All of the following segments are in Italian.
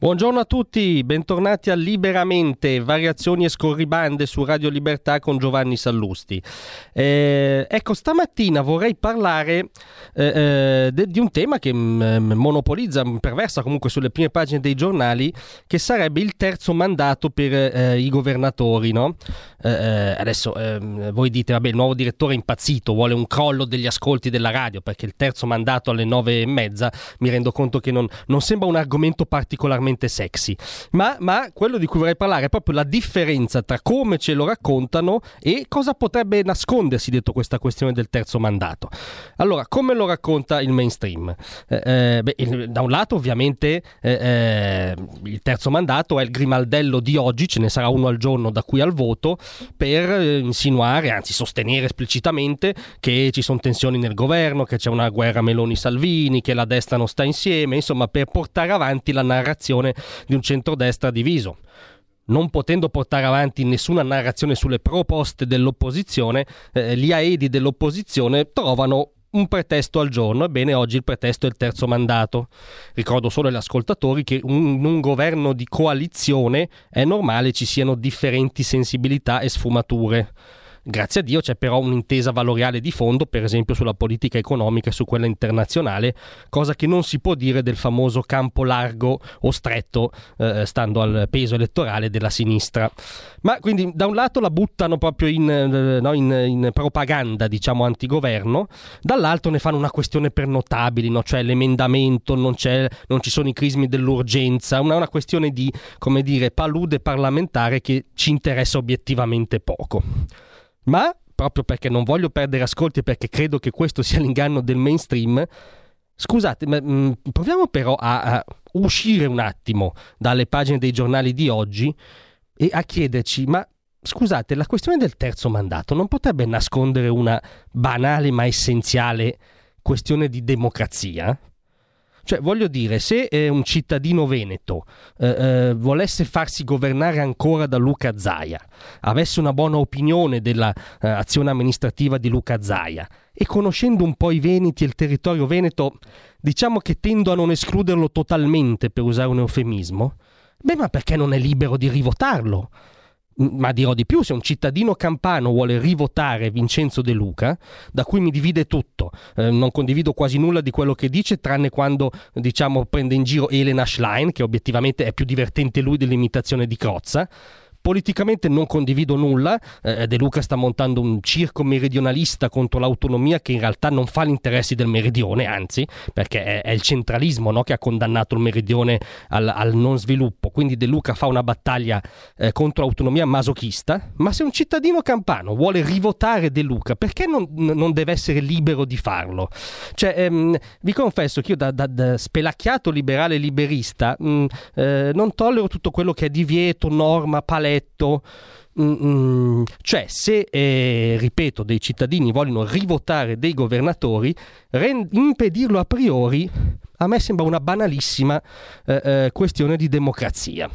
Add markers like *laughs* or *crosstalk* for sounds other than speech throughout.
Buongiorno a tutti, bentornati a Liberamente, variazioni e scorribande su Radio Libertà con Giovanni Sallusti. Eh, ecco, stamattina vorrei parlare eh, eh de, di un tema che m- mm, monopolizza, perversa comunque sulle prime pagine dei giornali, che sarebbe il terzo mandato per eh, i governatori. No? Eh, eh, adesso ehm, voi dite, vabbè, il nuovo direttore è impazzito, vuole un crollo degli ascolti della radio, perché il terzo mandato alle nove e mezza, mi rendo conto che non, non sembra un argomento particolarmente particolarmente sexy. Ma, ma, quello di cui vorrei parlare è proprio la differenza tra come ce lo raccontano e cosa potrebbe nascondersi dietro questa questione del terzo mandato. Allora, come lo racconta il mainstream? Eh, eh, beh, il, da un lato, ovviamente, eh, eh, il terzo mandato è il grimaldello di oggi, ce ne sarà uno al giorno da qui al voto, per eh, insinuare, anzi sostenere esplicitamente che ci sono tensioni nel governo, che c'è una guerra Meloni-Salvini, che la destra non sta insieme, insomma, per portare avanti la narrazione narrazione di un centrodestra diviso non potendo portare avanti nessuna narrazione sulle proposte dell'opposizione, eh, gli aedi dell'opposizione trovano un pretesto al giorno. Ebbene, oggi il pretesto è il terzo mandato. Ricordo solo agli ascoltatori che in un governo di coalizione è normale ci siano differenti sensibilità e sfumature. Grazie a Dio c'è però un'intesa valoriale di fondo, per esempio sulla politica economica e su quella internazionale, cosa che non si può dire del famoso campo largo o stretto, eh, stando al peso elettorale della sinistra. Ma quindi da un lato la buttano proprio in, eh, no, in, in propaganda, diciamo, antigoverno, dall'altro ne fanno una questione per notabili, no? cioè l'emendamento, non, non, ci sono i crismi dell'urgenza, una, una questione di, come dire, palude parlamentare che ci interessa obiettivamente poco. Ma proprio perché non voglio perdere ascolti e perché credo che questo sia *laughs* l'inganno del mainstream, scusate, ma, mh, mm, proviamo però a, a uscire un attimo dalle pagine dei giornali di oggi e a chiederci, ma scusate, la questione del terzo mandato non potrebbe nascondere una banale ma essenziale questione di democrazia? Cioè, voglio dire, se eh, un cittadino veneto eh, eh, volesse farsi governare ancora da Luca Zaia, avesse una buona opinione dell'azione eh, amministrativa di Luca Zaia e conoscendo un po' i veneti e il territorio veneto, diciamo che tendo a non escluderlo totalmente, per usare un eufemismo, beh, ma perché non è libero di rivotarlo? Ma dirò di più, se un cittadino campano vuole rivotare Vincenzo De Luca, da cui mi divide tutto, eh, non condivido quasi nulla di quello che dice, tranne quando diciamo prende in giro Elena Schlein, che obiettivamente è più divertente lui dell'imitazione di Crozza, Politicamente non condivido nulla, eh, De Luca sta montando un circo meridionalista contro l'autonomia che in realtà non fa gli interessi del meridione, anzi, perché è, è il centralismo no, che ha condannato il meridione al, al, non sviluppo. Quindi De Luca fa una battaglia eh, contro l'autonomia masochista, ma se un cittadino campano vuole rivotare De Luca, perché non, non deve essere libero di farlo? Cioè, ehm, vi confesso che io da, da, da spelacchiato liberale liberista mh, mm, eh, non tollero tutto quello che è divieto, norma, palestra, detto Mm, cioè, se, eh, ripeto, dei cittadini vogliono rivotare dei governatori, rend- impedirlo a priori a me sembra una banalissima eh, eh, questione di democrazia.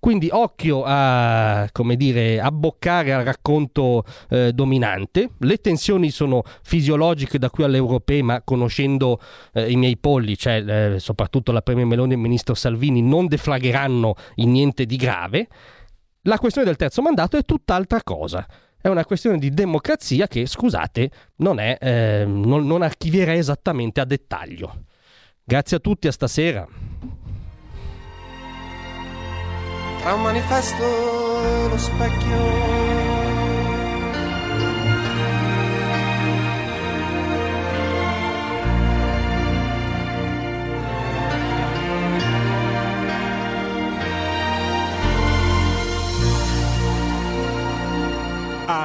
Quindi occhio a, come dire, abboccare al racconto eh, dominante. Le tensioni sono fisiologiche da qui alle europee, ma conoscendo eh, i miei polli, cioè eh, soprattutto la Premier Meloni e il Ministro Salvini, non deflagheranno in niente di grave. La questione del terzo mandato è tutt'altra cosa. È una questione di democrazia che, scusate, non, è, eh, non, non archivierei esattamente a dettaglio. Grazie a tutti, a stasera. Tra un manifesto lo specchio